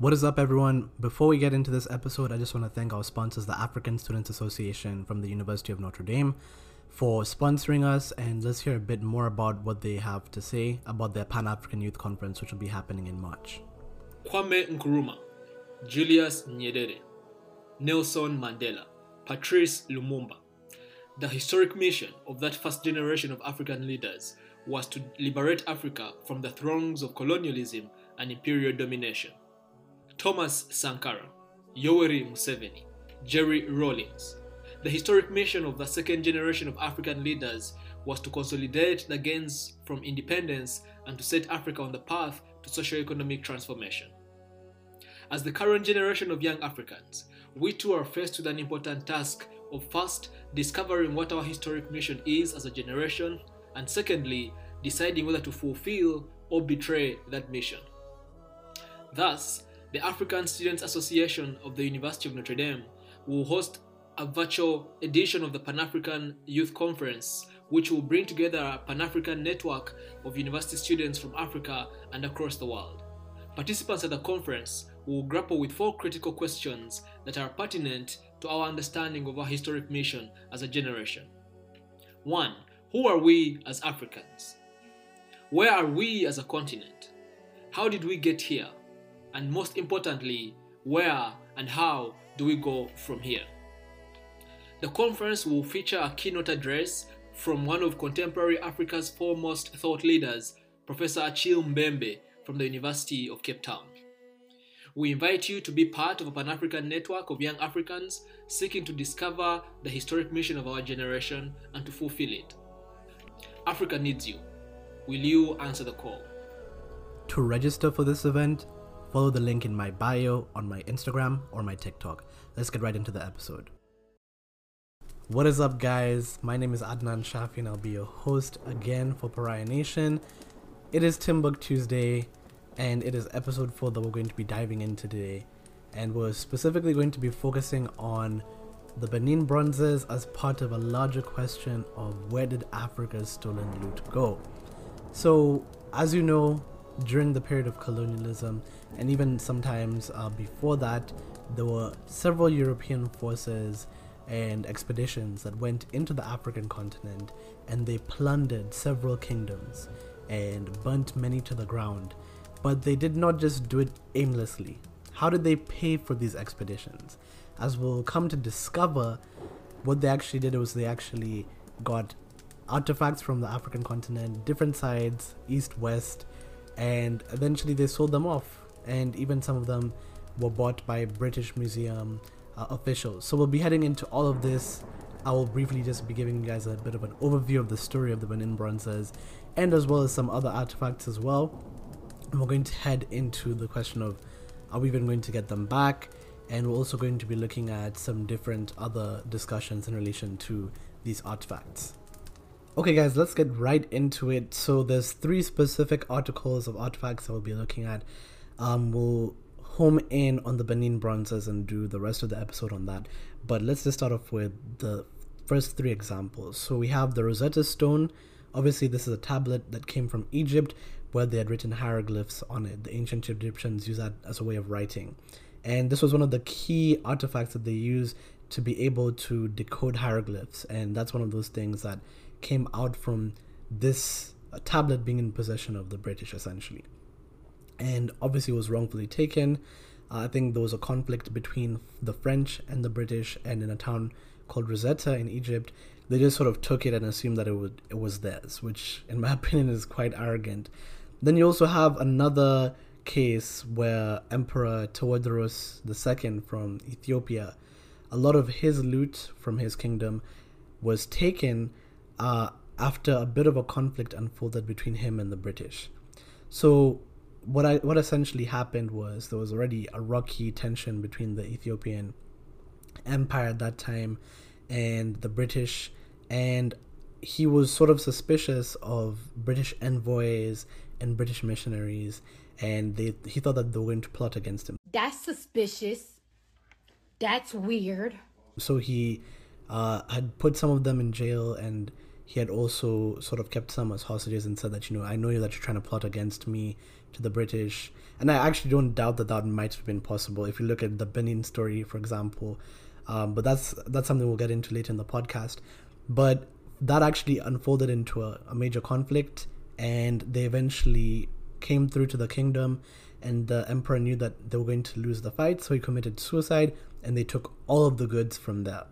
What is up, everyone? Before we get into this episode, I just want to thank our sponsors, the African Students Association from the University of Notre Dame, for sponsoring us. And let's hear a bit more about what they have to say about their Pan African Youth Conference, which will be happening in March. Kwame Nkrumah, Julius Nyerere, Nelson Mandela, Patrice Lumumba. The historic mission of that first generation of African leaders was to liberate Africa from the throngs of colonialism and imperial domination. Thomas Sankara, Yoweri Museveni, Jerry Rawlings. The historic mission of the second generation of African leaders was to consolidate the gains from independence and to set Africa on the path to socio-economic transformation. As the current generation of young Africans, we too are faced with an important task of first discovering what our historic mission is as a generation, and secondly, deciding whether to fulfill or betray that mission. Thus, the African Students Association of the University of Notre Dame will host a virtual edition of the Pan African Youth Conference, which will bring together a Pan African network of university students from Africa and across the world. Participants at the conference will grapple with four critical questions that are pertinent to our understanding of our historic mission as a generation. 1. Who are we as Africans? Where are we as a continent? How did we get here? And most importantly, where and how do we go from here? The conference will feature a keynote address from one of contemporary Africa's foremost thought leaders, Professor Achille Mbembe from the University of Cape Town. We invite you to be part of a Pan African network of young Africans seeking to discover the historic mission of our generation and to fulfill it. Africa needs you. Will you answer the call? To register for this event, follow the link in my bio on my Instagram or my TikTok. Let's get right into the episode. What is up, guys? My name is Adnan Shafi, and I'll be your host again for Pariah Nation. It is Timbuk Tuesday, and it is episode 4 that we're going to be diving in today. And we're specifically going to be focusing on the Benin bronzes as part of a larger question of where did Africa's stolen loot go? So, as you know, during the period of colonialism, and even sometimes uh, before that, there were several European forces and expeditions that went into the African continent and they plundered several kingdoms and burnt many to the ground. But they did not just do it aimlessly. How did they pay for these expeditions? As we'll come to discover, what they actually did was they actually got artifacts from the African continent, different sides, east, west, and eventually they sold them off. And even some of them were bought by British Museum uh, officials. So we'll be heading into all of this. I will briefly just be giving you guys a bit of an overview of the story of the Benin bronzes and as well as some other artifacts as well. And we're going to head into the question of are we even going to get them back? And we're also going to be looking at some different other discussions in relation to these artifacts. Okay guys, let's get right into it. So there's three specific articles of artifacts that we'll be looking at. Um, we'll home in on the Benin bronzes and do the rest of the episode on that. But let's just start off with the first three examples. So we have the Rosetta Stone. Obviously, this is a tablet that came from Egypt where they had written hieroglyphs on it. The ancient Egyptians used that as a way of writing. And this was one of the key artifacts that they used to be able to decode hieroglyphs. And that's one of those things that came out from this tablet being in possession of the British, essentially and obviously was wrongfully taken. Uh, I think there was a conflict between the French and the British, and in a town called Rosetta in Egypt, they just sort of took it and assumed that it would it was theirs, which, in my opinion, is quite arrogant. Then you also have another case where Emperor Tewodros II from Ethiopia, a lot of his loot from his kingdom was taken uh, after a bit of a conflict unfolded between him and the British. So what I what essentially happened was there was already a rocky tension between the Ethiopian Empire at that time and the British, and he was sort of suspicious of British envoys and British missionaries, and they he thought that they were going to plot against him. That's suspicious. That's weird. So he uh, had put some of them in jail, and he had also sort of kept some as hostages and said that, you know, I know that you're trying to plot against me to the British. And I actually don't doubt that that might have been possible if you look at the Benin story, for example. Um, but that's that's something we'll get into later in the podcast. But that actually unfolded into a, a major conflict, and they eventually came through to the kingdom. And the emperor knew that they were going to lose the fight, so he committed suicide, and they took all of the goods from there.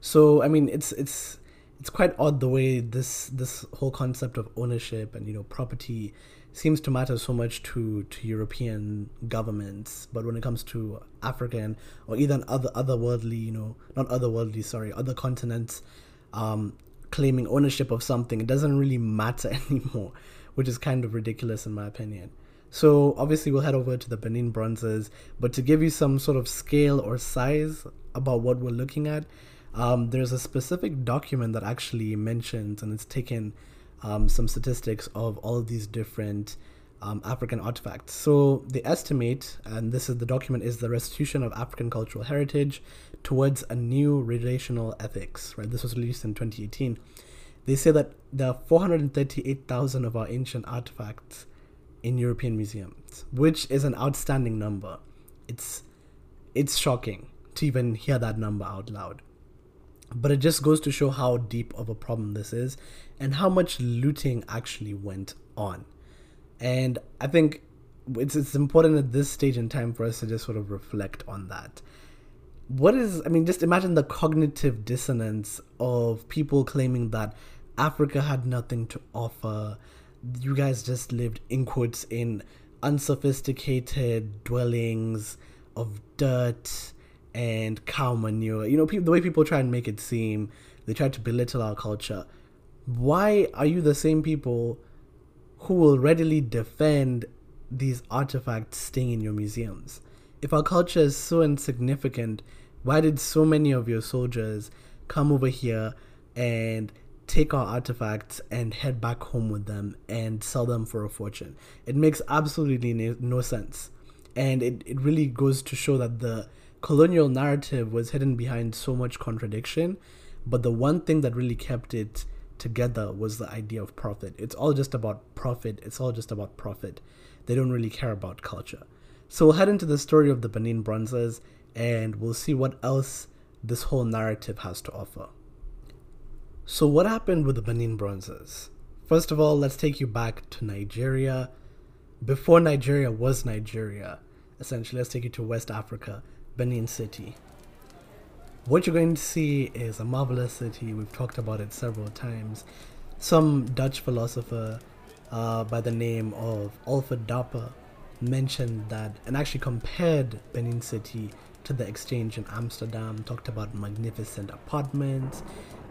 So I mean, it's it's it's quite odd the way this this whole concept of ownership and you know property seems to matter so much to to European governments, but when it comes to African or even other otherworldly, you know, not otherworldly, sorry, other continents, um, claiming ownership of something, it doesn't really matter anymore, which is kind of ridiculous in my opinion. So obviously we'll head over to the Benin bronzes, but to give you some sort of scale or size about what we're looking at, um, there's a specific document that actually mentions and it's taken um, some statistics of all of these different um, African artifacts. So they estimate, and this is the document, is the restitution of African cultural heritage towards a new relational ethics. Right, this was released in 2018. They say that there are 438,000 of our ancient artifacts in European museums, which is an outstanding number. It's it's shocking to even hear that number out loud. But it just goes to show how deep of a problem this is and how much looting actually went on. And I think it's it's important at this stage in time for us to just sort of reflect on that. What is I mean, just imagine the cognitive dissonance of people claiming that Africa had nothing to offer. You guys just lived in quotes in unsophisticated dwellings of dirt and cow manure. You know, pe- the way people try and make it seem, they try to belittle our culture. Why are you the same people who will readily defend these artifacts staying in your museums? If our culture is so insignificant, why did so many of your soldiers come over here and take our artifacts and head back home with them and sell them for a fortune? It makes absolutely no sense. And it, it really goes to show that the colonial narrative was hidden behind so much contradiction, but the one thing that really kept it together was the idea of profit. It's all just about profit. It's all just about profit. They don't really care about culture. So we'll head into the story of the Benin bronzes and we'll see what else this whole narrative has to offer. So, what happened with the Benin bronzes? First of all, let's take you back to Nigeria. Before Nigeria was Nigeria, essentially, let's take you to West Africa. Benin City. What you're going to see is a marvelous city. We've talked about it several times. Some Dutch philosopher uh, by the name of Alfred Dapper mentioned that and actually compared Benin City to the exchange in Amsterdam, talked about magnificent apartments.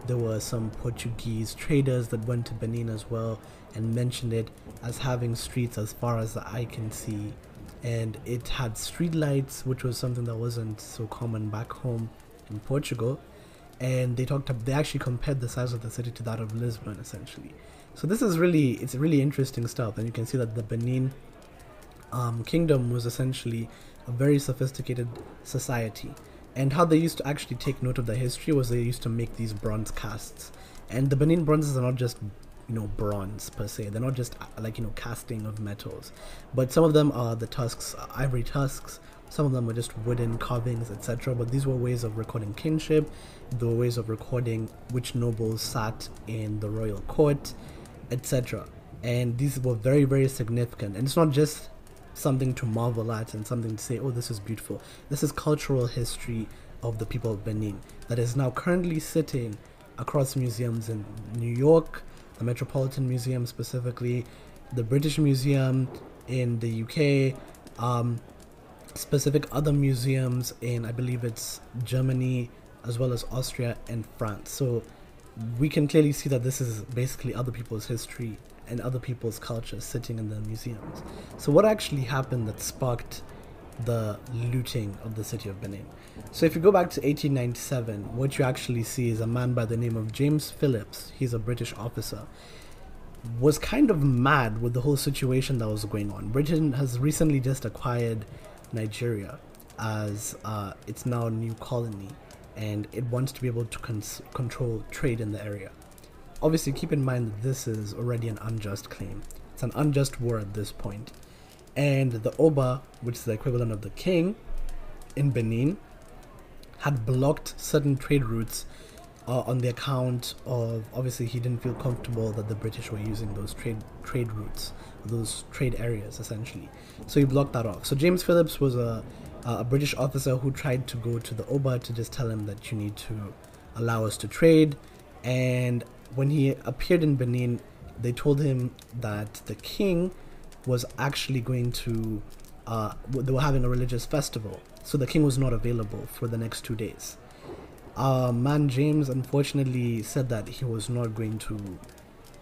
There were some Portuguese traders that went to Benin as well and mentioned it as having streets as far as the eye can see and it had street lights, which was something that wasn't so common back home in Portugal. And they talked, about they actually compared the size of the city to that of Lisbon, essentially. So this is really, it's really interesting stuff, and you can see that the Benin um, kingdom was essentially a very sophisticated society. And how they used to actually take note of the history was they used to make these bronze casts. And the Benin bronzes are not just you know bronze per se. They're not just uh, like you know casting of metals. But some of them are the tusks uh, ivory tusks. Some of them are just wooden carvings etc but these were ways of recording kingship. The ways of recording which nobles sat in the royal court etc and these were very very significant. And it's not just something to marvel at and something to say oh this is beautiful. This is cultural history of the people of benin that is now currently sitting across museums in new york the Metropolitan Museum specifically, the British Museum in the UK, um, specific other museums in, I believe it's Germany, as well as Austria and France. So we can clearly see that this is basically other people's history and other people's culture sitting in the museums. So, what actually happened that sparked the looting of the city of Benin. So if you go back to 1897, what you actually see is a man by the name of James Phillips. He's a British officer. Was kind of mad with the whole situation that was going on. Britain has recently just acquired Nigeria as uh, its now a new colony, and it wants to be able to cons- control trade in the area. obviously keep in mind that this is already an unjust claim. It's an unjust war at this point. And the Oba, which is the equivalent of the king in Benin, had blocked certain trade routes uh, on the account of obviously he didn't feel comfortable that the British were using those trade trade routes, those trade areas essentially. So he blocked that off. So James Phillips was a a British officer who tried to go to the Oba to just tell him that you need to allow us to trade. And when he appeared in Benin, they told him that the king was actually going to, uh, they were having a religious festival. So the king was not available for the next two days. Uh, man James unfortunately said that he was not going to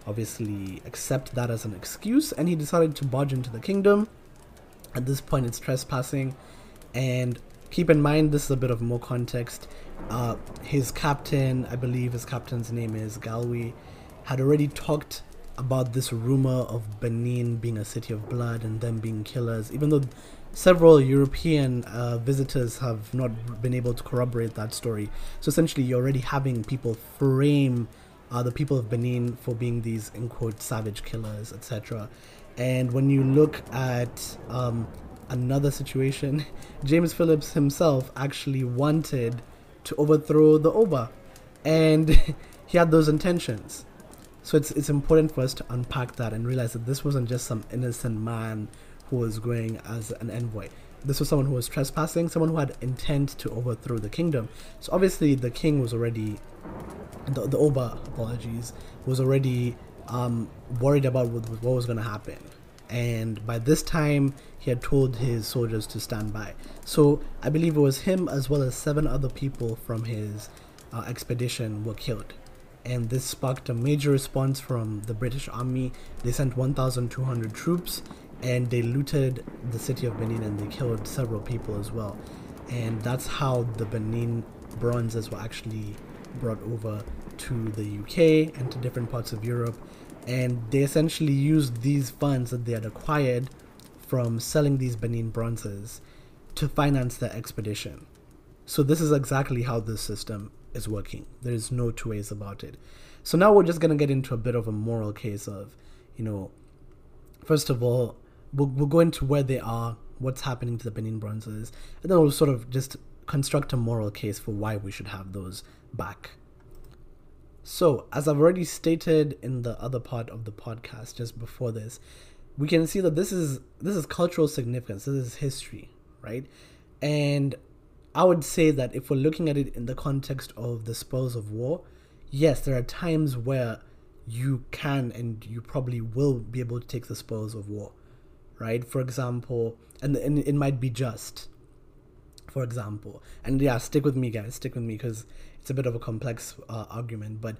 obviously accept that as an excuse and he decided to barge into the kingdom. At this point, it's trespassing and keep in mind, this is a bit of more context. Uh, his captain, I believe his captain's name is Gallwey, had already talked about this rumor of Benin being a city of blood and them being killers, even though several European uh, visitors have not been able to corroborate that story. So essentially, you're already having people frame uh, the people of Benin for being these, in quote, savage killers, etc. And when you look at um, another situation, James Phillips himself actually wanted to overthrow the Oba, and he had those intentions. So it's it's important for us to unpack that and realize that this wasn't just some innocent man who was going as an envoy. This was someone who was trespassing, someone who had intent to overthrow the kingdom. So obviously the king was already the, the Oba, apologies, was already um, worried about what, what was going to happen and by this time he had told his soldiers to stand by. So I believe it was him as well as seven other people from his uh, expedition were killed. And this sparked a major response from the British Army. They sent 1,200 troops and they looted the city of Benin and they killed several people as well. And that's how the Benin bronzes were actually brought over to the UK and to different parts of Europe and they essentially used these funds that they had acquired from selling these Benin bronzes to finance their expedition. So this is exactly how this system is working. There is no two ways about it. So now we're just gonna get into a bit of a moral case of, you know, first of all, we'll, we'll go into where they are, what's happening to the Benin bronzes, and then we'll sort of just construct a moral case for why we should have those back. So, as I've already stated in the other part of the podcast just before this, we can see that this is this is cultural significance. This is history, right? And I would say that if we're looking at it in the context of the spoils of war, yes, there are times where you can and you probably will be able to take the spoils of war, right? For example, and, and it might be just, for example. And yeah, stick with me, guys, stick with me because it's a bit of a complex uh, argument, but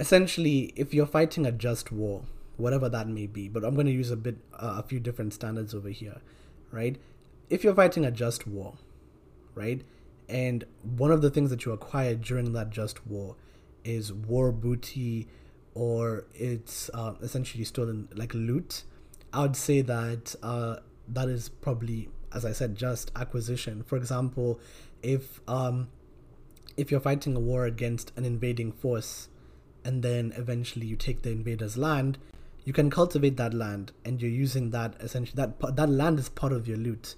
essentially, if you're fighting a just war, whatever that may be, but I'm going to use a bit, uh, a few different standards over here, right? If you're fighting a just war, right, and one of the things that you acquire during that just war is war booty or it's uh, essentially stolen like loot, I would say that uh, that is probably, as I said, just acquisition. For example, if um, if you're fighting a war against an invading force and then eventually you take the invader's land, you can cultivate that land and you're using that essentially that that land is part of your loot,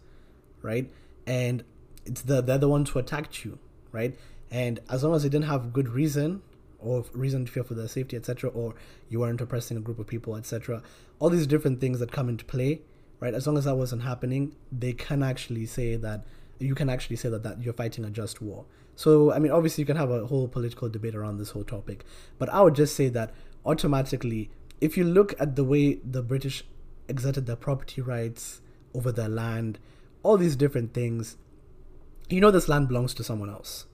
right? And it's the they're the ones who attacked you, right? And as long as they didn't have good reason or reason to fear for their safety, etc., or you weren't oppressing a group of people, etc., all these different things that come into play, right? As long as that wasn't happening, they can actually say that you can actually say that, that you're fighting a just war. So, I mean, obviously, you can have a whole political debate around this whole topic, but I would just say that automatically, if you look at the way the British exerted their property rights over their land, all these different things, you know, this land belongs to someone else.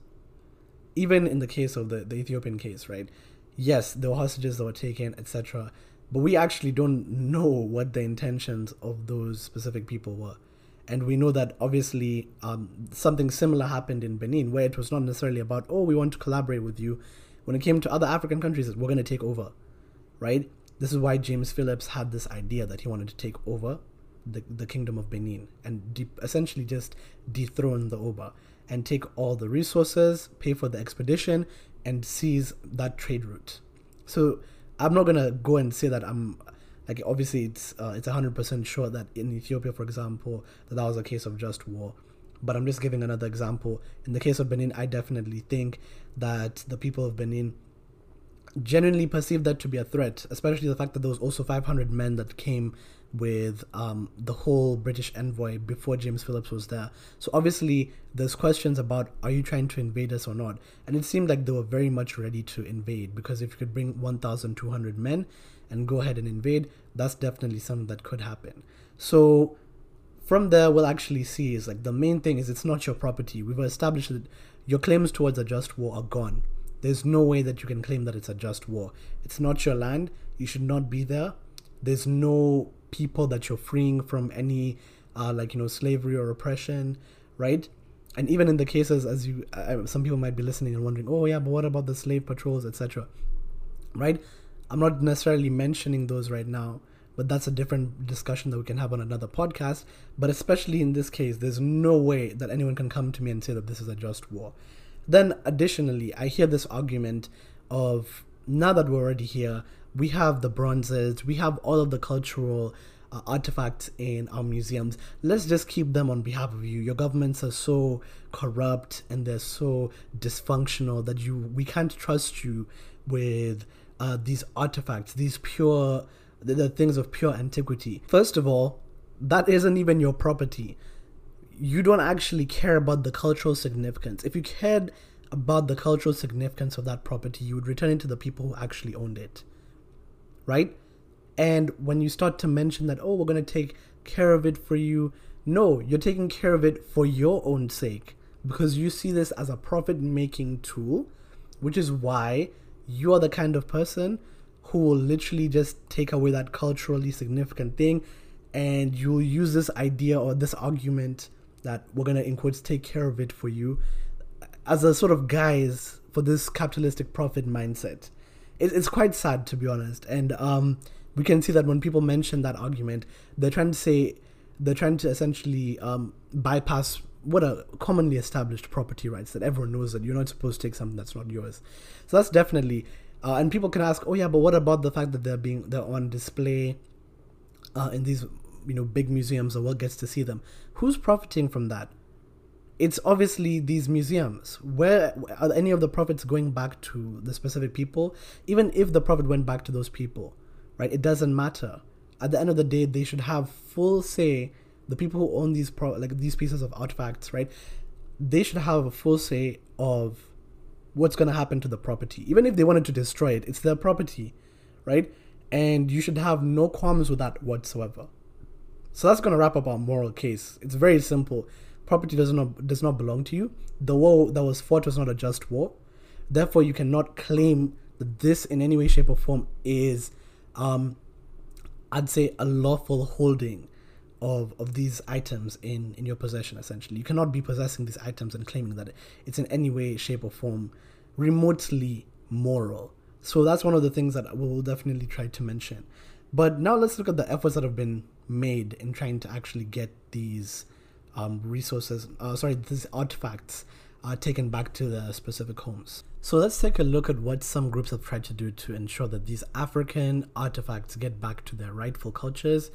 Even in the case of the, the Ethiopian case, right? Yes, there were hostages that were taken, etc. But we actually don't know what the intentions of those specific people were. And we know that obviously um, something similar happened in Benin, where it was not necessarily about, oh, we want to collaborate with you. When it came to other African countries, we're going to take over, right? This is why James Phillips had this idea that he wanted to take over the, the kingdom of Benin and de- essentially just dethrone the Oba and take all the resources, pay for the expedition, and seize that trade route. So I'm not gonna go and say that I'm like obviously it's uh, it's hundred percent sure that in Ethiopia, for example, that that was a case of just war. But I'm just giving another example. In the case of Benin, I definitely think that the people of Benin genuinely perceived that to be a threat, especially the fact that there was also 500 men that came with um, the whole British envoy before James Phillips was there. So obviously, there's questions about are you trying to invade us or not? And it seemed like they were very much ready to invade because if you could bring 1,200 men and go ahead and invade, that's definitely something that could happen. So from there, we'll actually see is like the main thing is it's not your property. We've established that your claims towards a just war are gone. There's no way that you can claim that it's a just war. It's not your land. You should not be there. There's no people that you're freeing from any uh, like you know slavery or oppression right? And even in the cases as you uh, some people might be listening and wondering oh yeah but what about the slave patrols etc right? I'm not necessarily mentioning those right now but that's a different discussion that we can have on another podcast. But especially in this case there's no way that anyone can come to me and say that this is a just war. Then additionally i hear this argument of now that we're already here we have the bronzes, we have all of the cultural uh, artifacts in our museums. Let's just keep them on behalf of you. Your governments are so corrupt and they're so dysfunctional that you we can't trust you with uh, these artifacts, these pure the, the things of pure antiquity. First of all, that isn't even your property. You don't actually care about the cultural significance. If you cared about the cultural significance of that property, you would return it to the people who actually owned it right? And when you start to mention that, oh, we're going to take care of it for you, no, you're taking care of it for your own sake because you see this as a profit making tool, which is why you are the kind of person who will literally just take away that culturally significant thing and you'll use this idea or this argument that we're going to, in quotes, take care of it for you as a sort of guise for this capitalistic profit mindset it, it's quite sad to be honest. And um, we can see that when people mention that argument, they're trying to say they're trying to essentially um, bypass what are commonly established property rights that everyone knows that you're not supposed to take something that's not yours. So that's definitely. Uh, and people can ask, oh yeah, but what about the fact that they're being they're on display uh, in these you know big museums, or what gets to see them? Who's profiting from that? It's obviously these museums. Where are any of the profits going back to the specific people? Even if the profit went back to those people, right? It doesn't matter. At the end of the day, they should have full say. The people who own these pro like these pieces of artifacts, right? They should have a full say of what's going to happen to the property. Even if they wanted to destroy it, it's their property, right? And you should have no qualms with that whatsoever. So that's going to wrap up our moral case. It's very simple property does not does not belong to you. The war that was fought was not a just war. Therefore, you cannot claim that this in any way, shape, or form is, um, I'd say, a lawful holding of of these items in in your possession. Essentially, you cannot be possessing these items and claiming that it's in any way, shape, or form remotely moral. So that's one of the things that we will definitely try to mention. But now let's look at the efforts that have been made in trying to actually get these um, resources, uh, sorry, these artifacts are taken back to their specific homes. So let's take a look at what some groups have tried to do to ensure that these African artifacts get back to their rightful cultures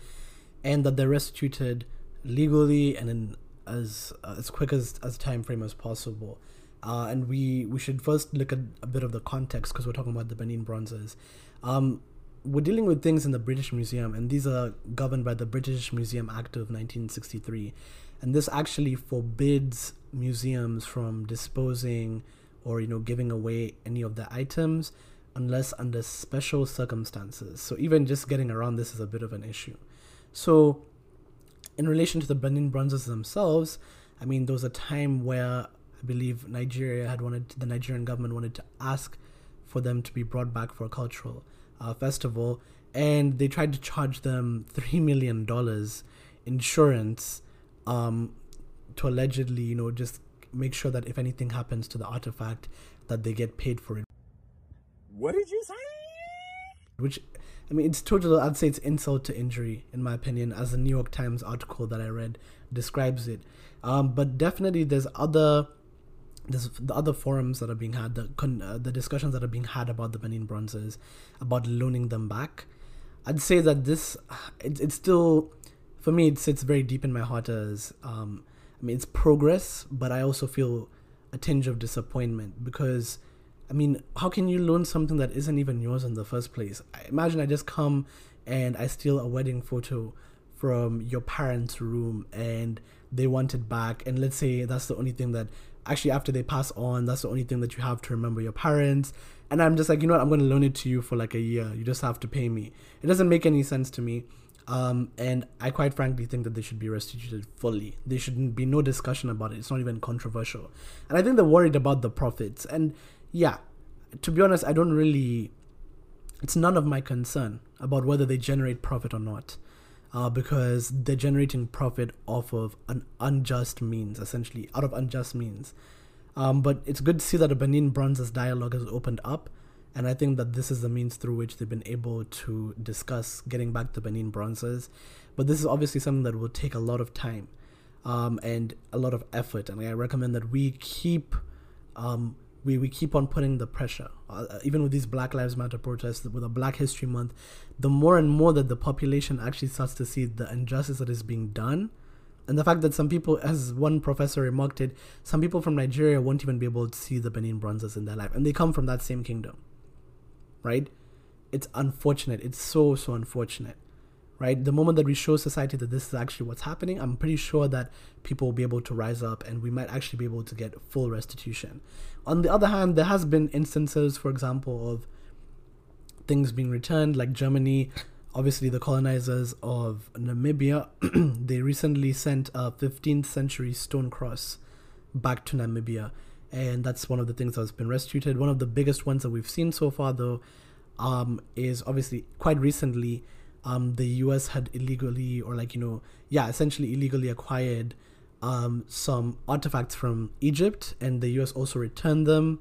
and that they're restituted legally and in as uh, as quick as, as time frame as possible. Uh, and we we should first look at a bit of the context because we're talking about the Benin bronzes. Um, we're dealing with things in the British Museum, and these are governed by the British Museum Act of 1963 and this actually forbids museums from disposing or you know giving away any of the items unless under special circumstances. So even just getting around this is a bit of an issue. So in relation to the benin bronzes themselves i mean there was a time where i believe nigeria had wanted the nigerian government wanted to ask for them to be brought back for a cultural uh, festival. And they tried to charge them three million dollars insurance um, to allegedly, you know, just make sure that if anything happens to the artifact, that they get paid for it. What did you say? Which, I mean, it's total. I'd say it's insult to injury, in my opinion, as the New York Times article that I read describes it. Um, but definitely, there's other there's the other forums that are being had, the con- uh, the discussions that are being had about the Benin bronzes, about loaning them back. I'd say that this, it, it's still, for me, it sits very deep in my heart as, um, I mean, it's progress, but I also feel a tinge of disappointment because, I mean, how can you loan something that isn't even yours in the first place? I imagine I just come and I steal a wedding photo from your parents' room and they want it back, and let's say that's the only thing that actually after they pass on that's the only thing that you have to remember your parents. And i'm just like you know what? I'm going to loan it to you for like a year. You just have to pay me. It doesn't make any sense to me um, and i quite frankly think that they should be restituted fully. There shouldn't be no discussion about it. It's not even controversial. And i think they're worried about the profits. And yeah to be honest i don't really it's none of my concern about whether they generate profit or not. Uh, because they're generating profit off of an unjust means, essentially, out of unjust means. Um, but it's good to see that a Benin Bronzes dialogue has opened up, and I think that this is the means through which they've been able to discuss getting back the Benin Bronzes. But this is obviously something that will take a lot of time um, and a lot of effort, and I recommend that we keep um, we, we keep on putting the pressure. Uh, even with these Black Lives Matter protests, with a Black History Month, the more and more that the population actually starts to see the injustice that is being done, and the fact that some people, as one professor remarked it, some people from Nigeria won't even be able to see the Benin bronzes in their life, and they come from that same kingdom, right? It's unfortunate. It's so so unfortunate right? The moment that we show society that this is actually what's happening, I'm pretty sure that people will be able to rise up and we might actually be able to get full restitution. On the other hand, there has been instances, for example, of things being returned, like Germany, obviously the colonizers of Namibia, they recently sent a 15th century stone cross back to Namibia. And that's one of the things that's been restituted. One of the biggest ones that we've seen so far, though, um, is obviously quite recently um, the US had illegally, or like, you know, yeah, essentially illegally acquired um, some artifacts from Egypt, and the US also returned them.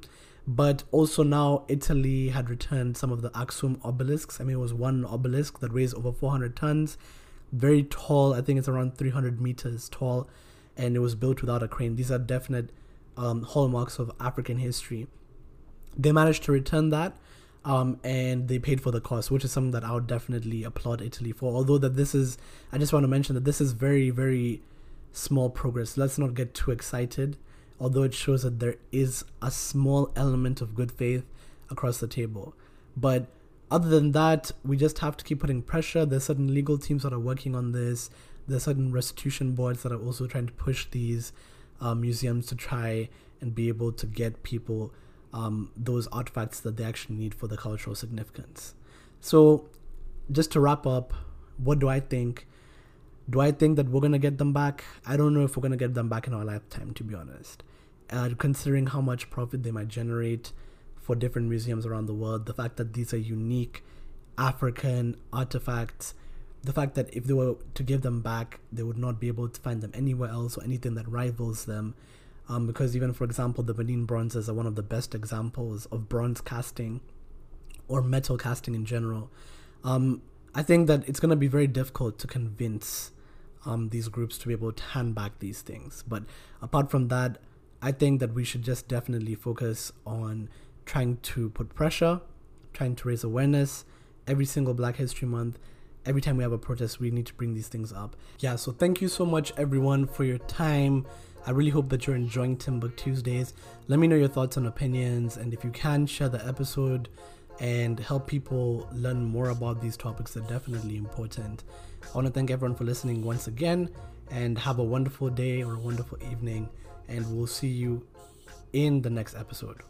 But also now Italy had returned some of the Aksum obelisks. I mean, it was one obelisk that weighs over 400 tons, very tall. I think it's around 300 meters tall, and it was built without a crane. These are definite um, hallmarks of African history. They managed to return that um, and they paid for the cost, which is something that I would definitely applaud Italy for. Although that this is, I just want to mention that this is very, very small progress. Let's not get too excited. Although it shows that there is a small element of good faith across the table, but other than that, we just have to keep putting pressure. There's certain legal teams that are working on this. There's certain restitution boards that are also trying to push these uh, museums to try and be able to get people um, those artifacts that they actually need for the cultural significance. So, just to wrap up, what do I think? Do I think that we're gonna get them back? I don't know if we're gonna get them back in our lifetime, to be honest. Uh, considering how much profit they might generate for different museums around the world, the fact that these are unique African artifacts, the fact that if they were to give them back, they would not be able to find them anywhere else or anything that rivals them um, because even for example the Benin bronzes are one of the best examples of bronze casting or metal casting in general. Um, I think that it's going to be very difficult to convince um, these groups to be able to hand back these things. But apart from that, I think that we should just definitely focus on trying to put pressure, trying to raise awareness every single Black History Month. Every time we have a protest, we need to bring these things up. Yeah, so thank you so much, everyone, for your time. I really hope that you're enjoying Timbuk Tuesdays. Let me know your thoughts and opinions, and if you can, share the episode and help people learn more about these topics. They're definitely important. I want to thank everyone for listening once again, and have a wonderful day or a wonderful evening, and we'll see you in the next episode.